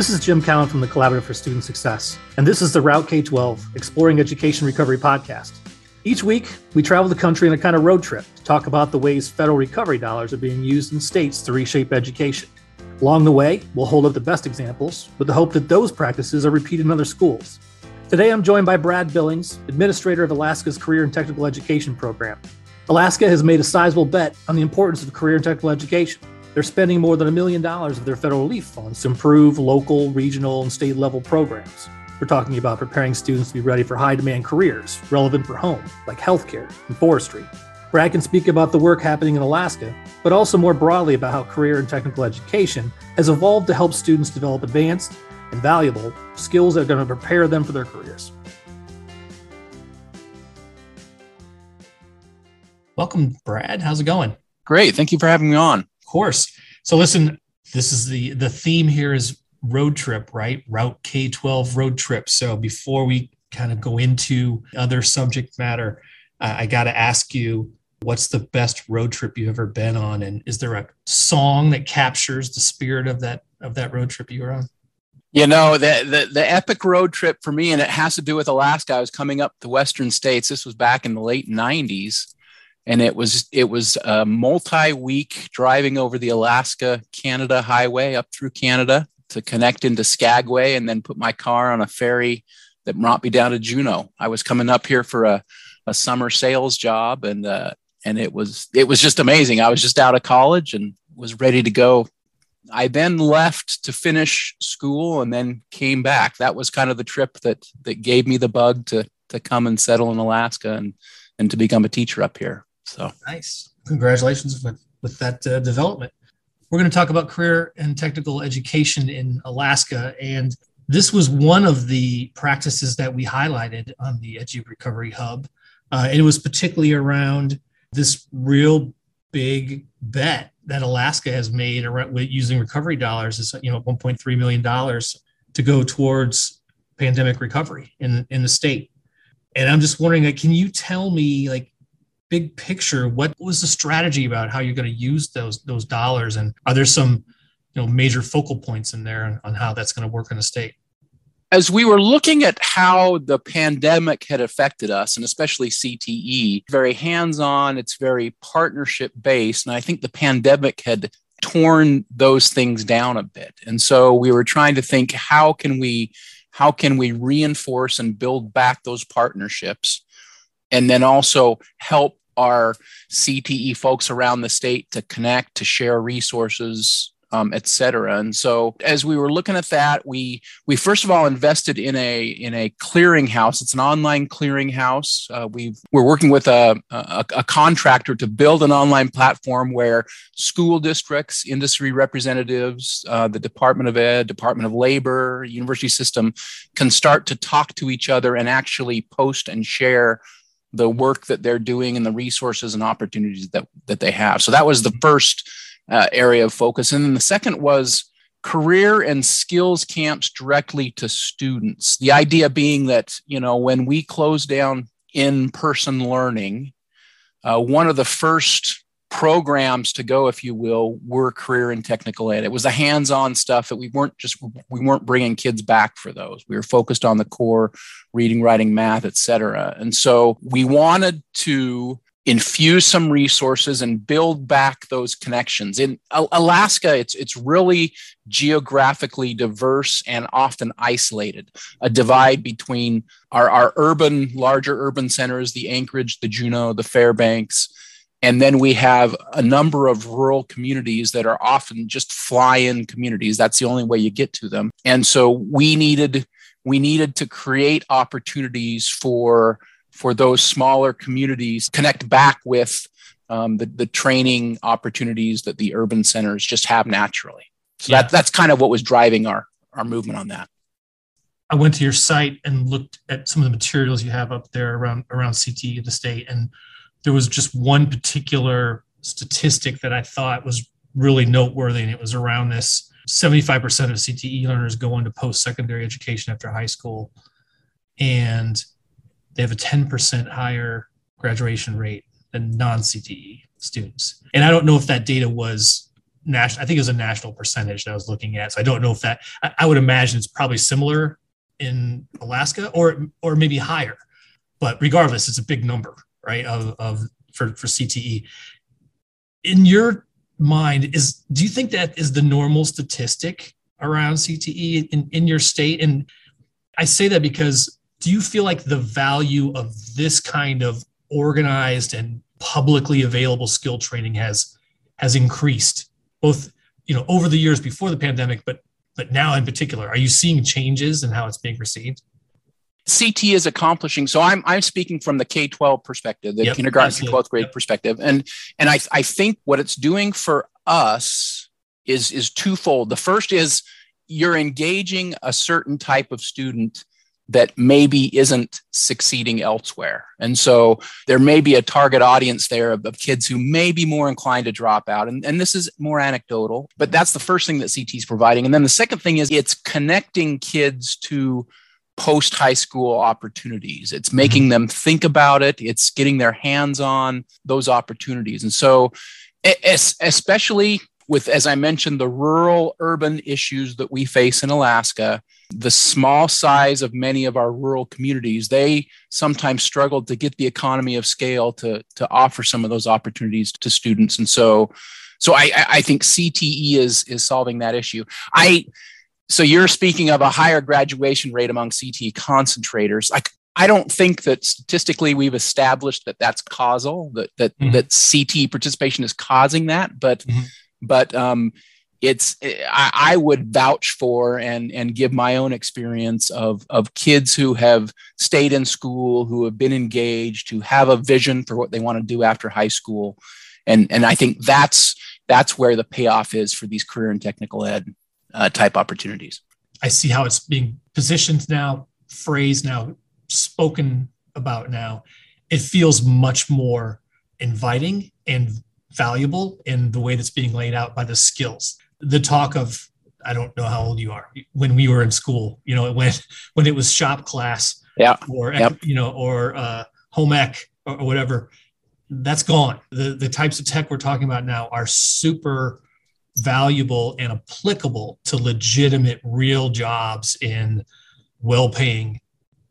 This is Jim Cowan from the Collaborative for Student Success, and this is the Route K 12 Exploring Education Recovery podcast. Each week, we travel the country on a kind of road trip to talk about the ways federal recovery dollars are being used in states to reshape education. Along the way, we'll hold up the best examples with the hope that those practices are repeated in other schools. Today, I'm joined by Brad Billings, administrator of Alaska's Career and Technical Education Program. Alaska has made a sizable bet on the importance of career and technical education they're spending more than a million dollars of their federal relief funds to improve local, regional, and state level programs. We're talking about preparing students to be ready for high demand careers relevant for home, like healthcare and forestry. Brad can speak about the work happening in Alaska, but also more broadly about how career and technical education has evolved to help students develop advanced and valuable skills that are going to prepare them for their careers. Welcome, Brad. How's it going? Great. Thank you for having me on course. So listen, this is the the theme here is road trip, right? Route K12 road trip. So before we kind of go into other subject matter, uh, I got to ask you what's the best road trip you've ever been on and is there a song that captures the spirit of that of that road trip you were on? You know, the, the, the epic road trip for me, and it has to do with Alaska. I was coming up the Western states. This was back in the late 90s and it was it was a multi-week driving over the Alaska Canada highway up through Canada to connect into Skagway and then put my car on a ferry that brought me down to Juneau. I was coming up here for a, a summer sales job and uh, and it was it was just amazing. I was just out of college and was ready to go. I then left to finish school and then came back. That was kind of the trip that that gave me the bug to to come and settle in Alaska and and to become a teacher up here. So nice. Congratulations with, with that uh, development. We're going to talk about career and technical education in Alaska. And this was one of the practices that we highlighted on the Edu Recovery Hub. Uh, it was particularly around this real big bet that Alaska has made around, using recovery dollars is you know 1.3 million dollars to go towards pandemic recovery in in the state. And I'm just wondering, like, can you tell me like big picture, what was the strategy about how you're going to use those those dollars, and are there some you know major focal points in there on, on how that's going to work in the state? As we were looking at how the pandemic had affected us, and especially CTE, very hands on, it's very partnership based. And I think the pandemic had torn those things down a bit. And so we were trying to think how can we how can we reinforce and build back those partnerships and then also help our CTE folks around the state to connect, to share resources, um, et cetera. And so, as we were looking at that, we we first of all invested in a in a clearinghouse. It's an online clearinghouse. Uh, we we're working with a, a, a contractor to build an online platform where school districts, industry representatives, uh, the Department of Ed, Department of Labor, university system can start to talk to each other and actually post and share the work that they're doing and the resources and opportunities that that they have. So that was the first uh, area of focus, and then the second was career and skills camps directly to students. The idea being that you know when we close down in-person learning, uh, one of the first programs to go, if you will, were career and technical ed. It was the hands-on stuff that we weren't just we weren't bringing kids back for those. We were focused on the core reading, writing, math, etc. And so we wanted to infuse some resources and build back those connections. In Alaska, it's it's really geographically diverse and often isolated. A divide between our, our urban, larger urban centers, the Anchorage, the Juneau, the Fairbanks, and then we have a number of rural communities that are often just fly in communities. That's the only way you get to them. And so we needed we needed to create opportunities for for those smaller communities connect back with um, the, the training opportunities that the urban centers just have naturally. So yeah. that, that's kind of what was driving our, our movement on that. I went to your site and looked at some of the materials you have up there around around CTE in the state, and there was just one particular statistic that I thought was really noteworthy, and it was around this 75% of CTE learners go into post secondary education after high school, and they have a 10% higher graduation rate than non CTE students. And I don't know if that data was national. I think it was a national percentage that I was looking at. So I don't know if that. I, I would imagine it's probably similar in Alaska or or maybe higher. But regardless, it's a big number, right? Of, of for for CTE. In your mind, is do you think that is the normal statistic around CTE in, in your state? And I say that because do you feel like the value of this kind of organized and publicly available skill training has has increased both you know over the years before the pandemic but but now in particular are you seeing changes in how it's being received CT is accomplishing. So I'm I'm speaking from the K twelve perspective, the yep, kindergarten to twelfth grade yep. perspective, and and I I think what it's doing for us is is twofold. The first is you're engaging a certain type of student that maybe isn't succeeding elsewhere. And so there may be a target audience there of, of, kids who may be more inclined to drop out. And, and this is more anecdotal, but that's the first thing that CT is providing. And then the second thing is it's connecting kids to post high school opportunities. It's making mm-hmm. them think about it, it's getting their hands on those opportunities. And so, especially with, as I mentioned, the rural urban issues that we face in Alaska, the small size of many of our rural communities, they sometimes struggle to get the economy of scale to, to offer some of those opportunities to students. And so, so I, I think CTE is, is solving that issue. I, so you're speaking of a higher graduation rate among CTE concentrators. Like I don't think that statistically we've established that that's causal, that that mm-hmm. that CTE participation is causing that, but mm-hmm. but um, it's I, I, would vouch for and and give my own experience of of kids who have stayed in school, who have been engaged, who have a vision for what they want to do after high school, and and I think that's that's where the payoff is for these career and technical ed uh, type opportunities. I see how it's being positioned now, phrased now, spoken about now. It feels much more inviting and valuable in the way that's being laid out by the skills. The talk of I don't know how old you are when we were in school, you know, when when it was shop class, yeah, or yep. you know, or uh, home ec or, or whatever. That's gone. The the types of tech we're talking about now are super valuable and applicable to legitimate real jobs in well-paying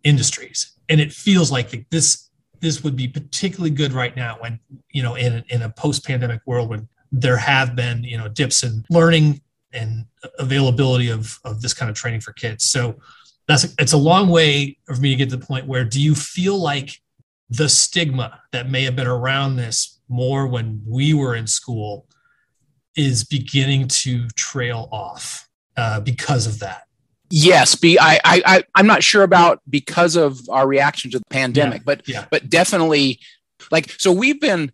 industries. And it feels like this this would be particularly good right now when you know in, in a post-pandemic world when there have been you know dips in learning and availability of, of this kind of training for kids. So that's it's a long way for me to get to the point where do you feel like the stigma that may have been around this more when we were in school is beginning to trail off uh, because of that. Yes, be I, I I'm not sure about because of our reaction to the pandemic, yeah, but yeah. but definitely like so we've been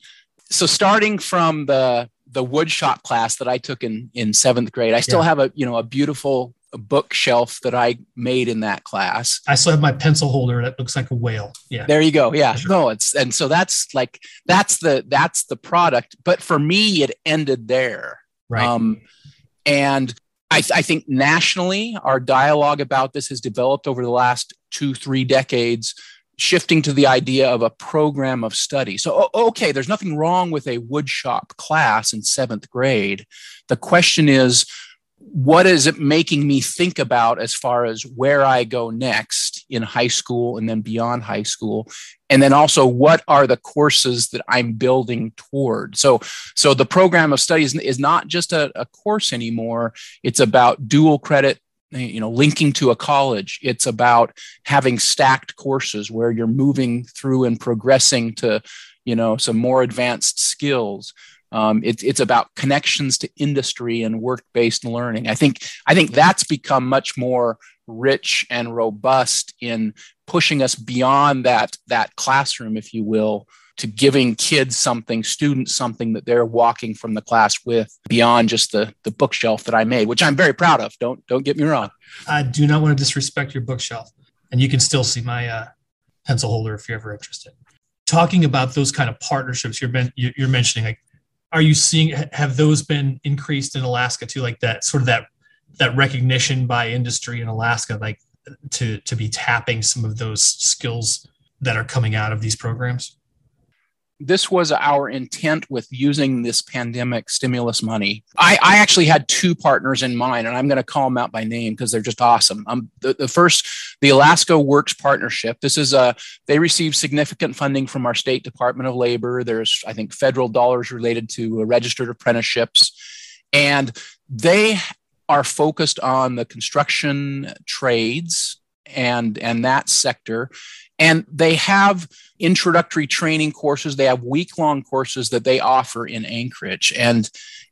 so starting from the the wood shop class that I took in in seventh grade. I still yeah. have a you know a beautiful bookshelf that I made in that class. I still have my pencil holder that looks like a whale. Yeah. There you go. Yeah. Sure. No, it's and so that's like that's the that's the product. But for me, it ended there. Right. Um, and I, I think nationally, our dialogue about this has developed over the last two, three decades shifting to the idea of a program of study. So, okay, there's nothing wrong with a woodshop class in seventh grade. The question is, what is it making me think about as far as where I go next in high school and then beyond high school? And then also, what are the courses that I'm building toward? So, so the program of studies is not just a, a course anymore. It's about dual credit you know linking to a college it's about having stacked courses where you're moving through and progressing to you know some more advanced skills um, it, it's about connections to industry and work-based learning. I think I think that's become much more rich and robust in pushing us beyond that that classroom, if you will, to giving kids something, students something that they're walking from the class with beyond just the the bookshelf that I made, which I'm very proud of. Don't don't get me wrong. I do not want to disrespect your bookshelf, and you can still see my uh, pencil holder if you're ever interested. Talking about those kind of partnerships you're, you're mentioning, like are you seeing have those been increased in Alaska too? Like that sort of that that recognition by industry in Alaska, like to to be tapping some of those skills that are coming out of these programs? This was our intent with using this pandemic stimulus money. I, I actually had two partners in mind, and I'm going to call them out by name because they're just awesome. Um, the, the first, the Alaska Works Partnership. This is a they receive significant funding from our state Department of Labor. There's I think federal dollars related to registered apprenticeships, and they are focused on the construction trades and and that sector. And they have introductory training courses. They have week long courses that they offer in anchorage. And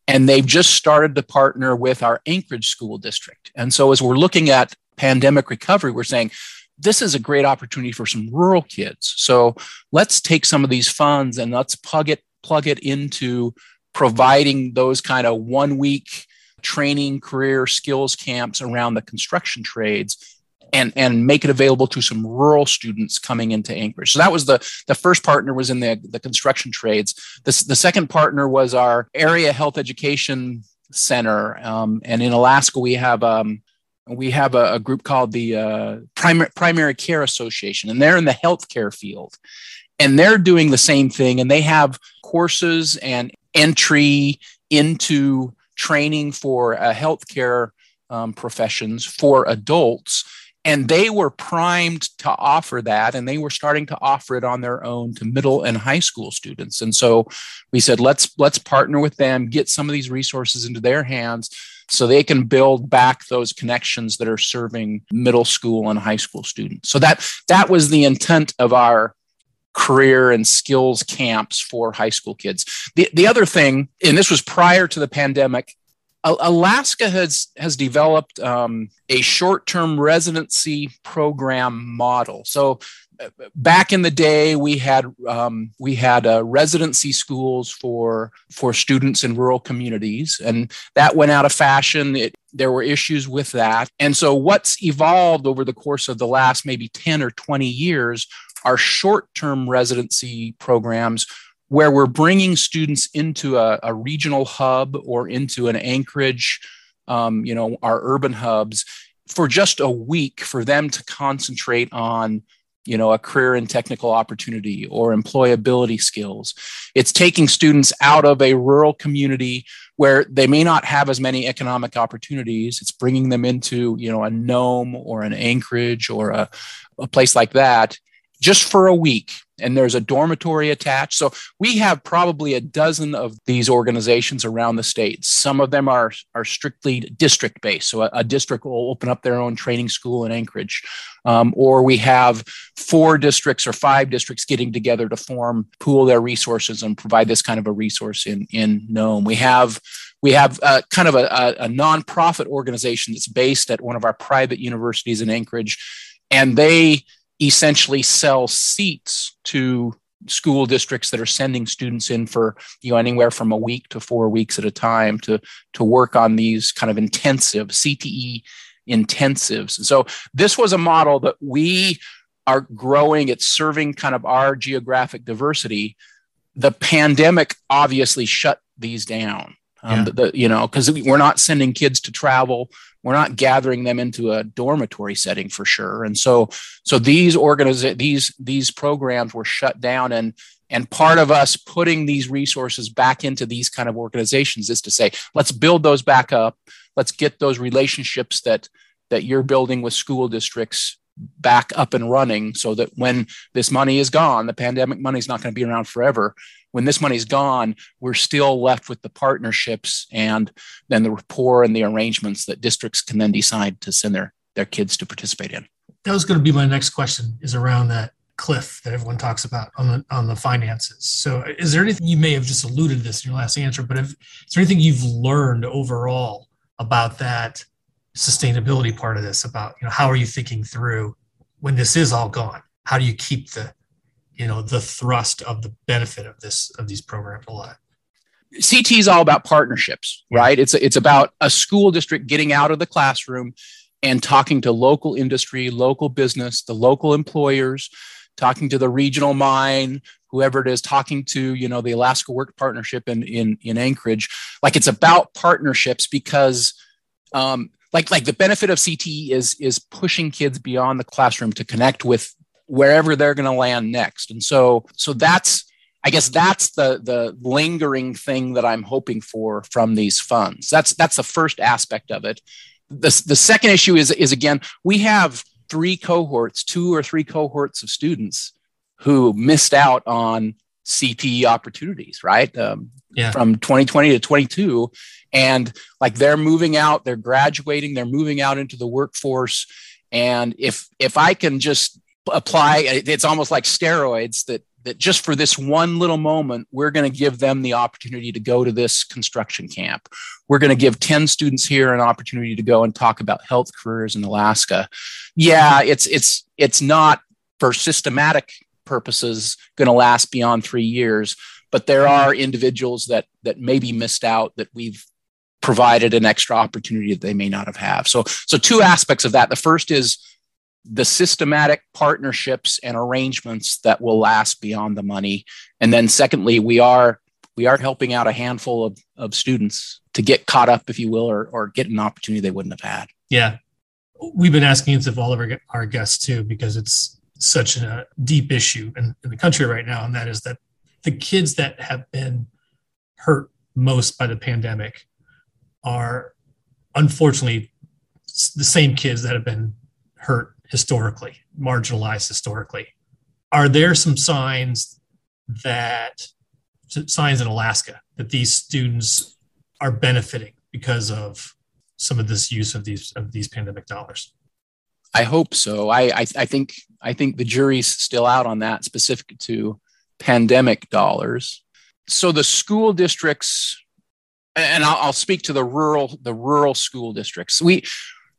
and they've just started to partner with our anchorage school district. And so as we're looking at pandemic recovery we're saying this is a great opportunity for some rural kids. So let's take some of these funds and let's plug it plug it into providing those kind of one week training career skills camps around the construction trades and and make it available to some rural students coming into Anchorage. So that was the the first partner was in the the construction trades. The, the second partner was our area health education center, um, and in Alaska we have. Um, we have a, a group called the uh, Primary, Primary Care Association, and they're in the healthcare field. And they're doing the same thing, and they have courses and entry into training for uh, healthcare um, professions for adults and they were primed to offer that and they were starting to offer it on their own to middle and high school students. And so we said let's let's partner with them get some of these resources into their hands so they can build back those connections that are serving middle school and high school students. So that that was the intent of our career and skills camps for high school kids. The, the other thing and this was prior to the pandemic Alaska has has developed um, a short term residency program model. So uh, back in the day, we had um, we had uh, residency schools for for students in rural communities, and that went out of fashion. It, there were issues with that, and so what's evolved over the course of the last maybe ten or twenty years are short term residency programs where we're bringing students into a, a regional hub or into an Anchorage, um, you know, our urban hubs for just a week for them to concentrate on you know a career and technical opportunity or employability skills. It's taking students out of a rural community where they may not have as many economic opportunities. It's bringing them into you know a nome or an anchorage or a, a place like that just for a week and there's a dormitory attached. So we have probably a dozen of these organizations around the state. Some of them are, are strictly district based. So a, a district will open up their own training school in Anchorage. Um, or we have four districts or five districts getting together to form, pool their resources and provide this kind of a resource in, in Nome. We have we have uh, kind of a, a, a nonprofit organization that's based at one of our private universities in Anchorage, and they essentially sell seats to school districts that are sending students in for you know anywhere from a week to four weeks at a time to to work on these kind of intensive CTE intensives. So this was a model that we are growing. It's serving kind of our geographic diversity. The pandemic obviously shut these down. Um, yeah. the, the, you know, because we're not sending kids to travel. We're not gathering them into a dormitory setting for sure. And so so these organiz- these these programs were shut down. And and part of us putting these resources back into these kind of organizations is to say let's build those back up. Let's get those relationships that that you're building with school districts back up and running so that when this money is gone the pandemic money is not going to be around forever when this money's gone, we're still left with the partnerships and then the rapport and the arrangements that districts can then decide to send their, their kids to participate in. That was going to be my next question is around that cliff that everyone talks about on the on the finances. So is there anything you may have just alluded to this in your last answer, but if, is there anything you've learned overall about that sustainability part of this about you know how are you thinking through when this is all gone? How do you keep the you know the thrust of the benefit of this of these programs a lot. ct is all about partnerships right? It's it's about a school district getting out of the classroom and talking to local industry local business the local employers talking to the regional mine whoever it is talking to you know the alaska work partnership in in, in anchorage. Like it's about partnerships because um, like like the benefit of CTE is is pushing kids beyond the classroom to connect with wherever they're going to land next. And so, so that's I guess that's the the lingering thing that I'm hoping for from these funds. That's that's the first aspect of it. The, the second issue is is again we have three cohorts, two or three cohorts of students who missed out on CTE opportunities, right? Um, yeah. From 2020 to 22, and like they're moving out, they're graduating, they're moving out into the workforce, and if if I can just apply, it's almost like steroids that that just for this one little moment, we're going to give them the opportunity to go to this construction camp. We're going to give 10 students here an opportunity to go and talk about health careers in Alaska. Yeah, it's it's it's not for systematic purposes going to last beyond 3 years, but there are individuals that that maybe missed out that we've provided an extra opportunity that they may not have had. So so two aspects of that. The first is the systematic partnerships and arrangements that will last beyond the money. And then secondly we are we are helping out a handful of, of students to get caught up if you will or, or get an opportunity they wouldn't have had. Yeah. We've been asking it of all of our, our guests too because it's such a deep issue in, in the country right now and that is that the kids that have been hurt most by the pandemic are unfortunately the same kids that have been hurt historically, marginalized historically. Are there some signs that signs in Alaska that these students are benefiting because of some of this use of these of these pandemic dollars? I hope so. I, I, I think I think the jury's still out on that specific to pandemic dollars. So the school districts, and I'll, I'll speak to the rural the rural school districts. We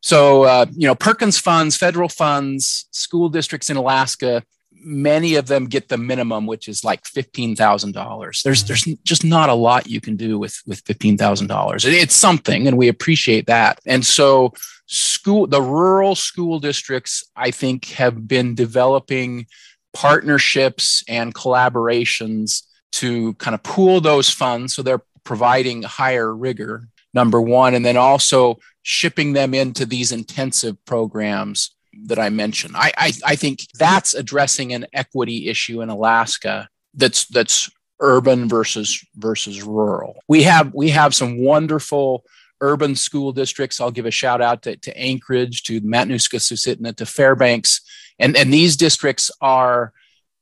so, uh, you know, Perkins funds, federal funds, school districts in Alaska, many of them get the minimum, which is like fifteen thousand dollars. There's there's just not a lot you can do with with fifteen thousand dollars. It's something, and we appreciate that. And so, school the rural school districts, I think, have been developing partnerships and collaborations to kind of pool those funds, so they're providing higher rigor number one, and then also shipping them into these intensive programs that I mentioned. I, I, I think that's addressing an equity issue in Alaska that's that's urban versus versus rural. We have we have some wonderful urban school districts. I'll give a shout out to, to Anchorage, to Matanuska Susitna, to Fairbanks. And, and these districts are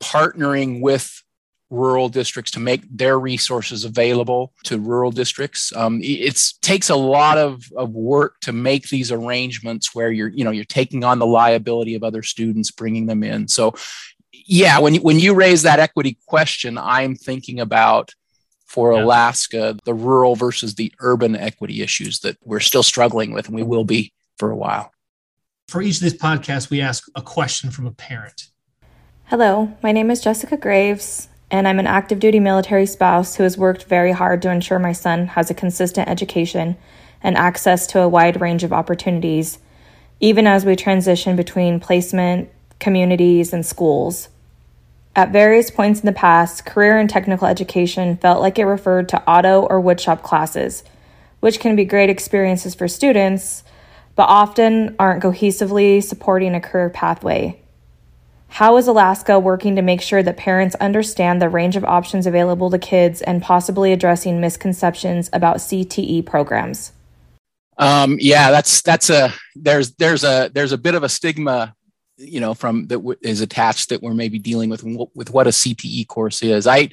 partnering with rural districts to make their resources available to rural districts. Um, it takes a lot of, of work to make these arrangements where you're, you know, you're taking on the liability of other students, bringing them in. So, yeah, when you, when you raise that equity question, I'm thinking about for yeah. Alaska the rural versus the urban equity issues that we're still struggling with, and we will be for a while. For each of these podcasts, we ask a question from a parent. Hello, my name is Jessica Graves and I'm an active duty military spouse who has worked very hard to ensure my son has a consistent education and access to a wide range of opportunities, even as we transition between placement, communities, and schools. At various points in the past, career and technical education felt like it referred to auto or woodshop classes, which can be great experiences for students, but often aren't cohesively supporting a career pathway. How is Alaska working to make sure that parents understand the range of options available to kids and possibly addressing misconceptions about CTE programs? Um, yeah, that's that's a there's there's a there's a bit of a stigma, you know, from that w- is attached that we're maybe dealing with with what a CTE course is. I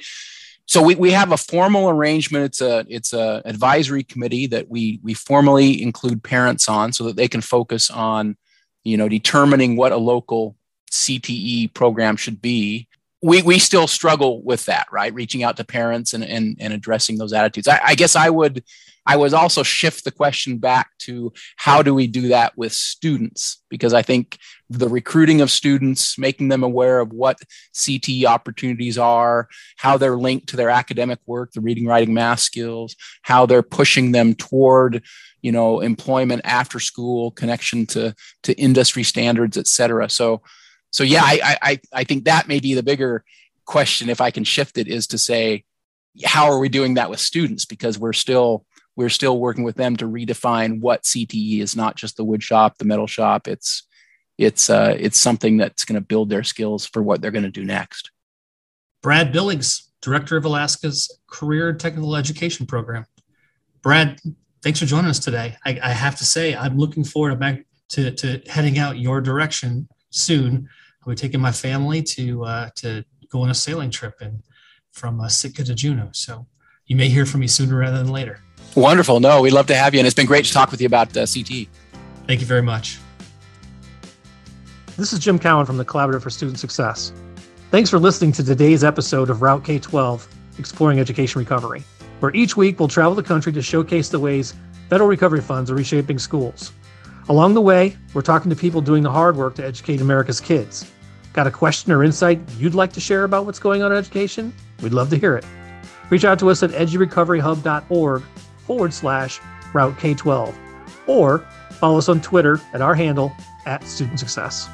so we, we have a formal arrangement. It's a it's a advisory committee that we we formally include parents on so that they can focus on, you know, determining what a local CTE program should be. We, we still struggle with that, right? Reaching out to parents and, and, and addressing those attitudes. I, I guess I would I would also shift the question back to how do we do that with students? Because I think the recruiting of students, making them aware of what CTE opportunities are, how they're linked to their academic work, the reading, writing, math skills, how they're pushing them toward you know employment after school connection to to industry standards et cetera so so yeah, I, I I think that may be the bigger question if I can shift it is to say how are we doing that with students because we're still we're still working with them to redefine what CTE is not just the wood shop, the metal shop. It's it's uh, it's something that's going to build their skills for what they're going to do next. Brad Billings, Director of Alaska's Career Technical Education Program. Brad, thanks for joining us today. I, I have to say, I'm looking forward to, to, to heading out your direction soon. I'll be taking my family to uh, to go on a sailing trip and from uh, Sitka to Juneau. So you may hear from me sooner rather than later. Wonderful. No, we'd love to have you. And it's been great to talk with you about uh, CT. Thank you very much. This is Jim Cowan from the Collaborative for Student Success. Thanks for listening to today's episode of Route K 12 Exploring Education Recovery, where each week we'll travel the country to showcase the ways federal recovery funds are reshaping schools. Along the way, we're talking to people doing the hard work to educate America's kids. Got a question or insight you'd like to share about what's going on in education? We'd love to hear it. Reach out to us at edurecoveryhub.org forward slash Route K 12 or follow us on Twitter at our handle at Student Success.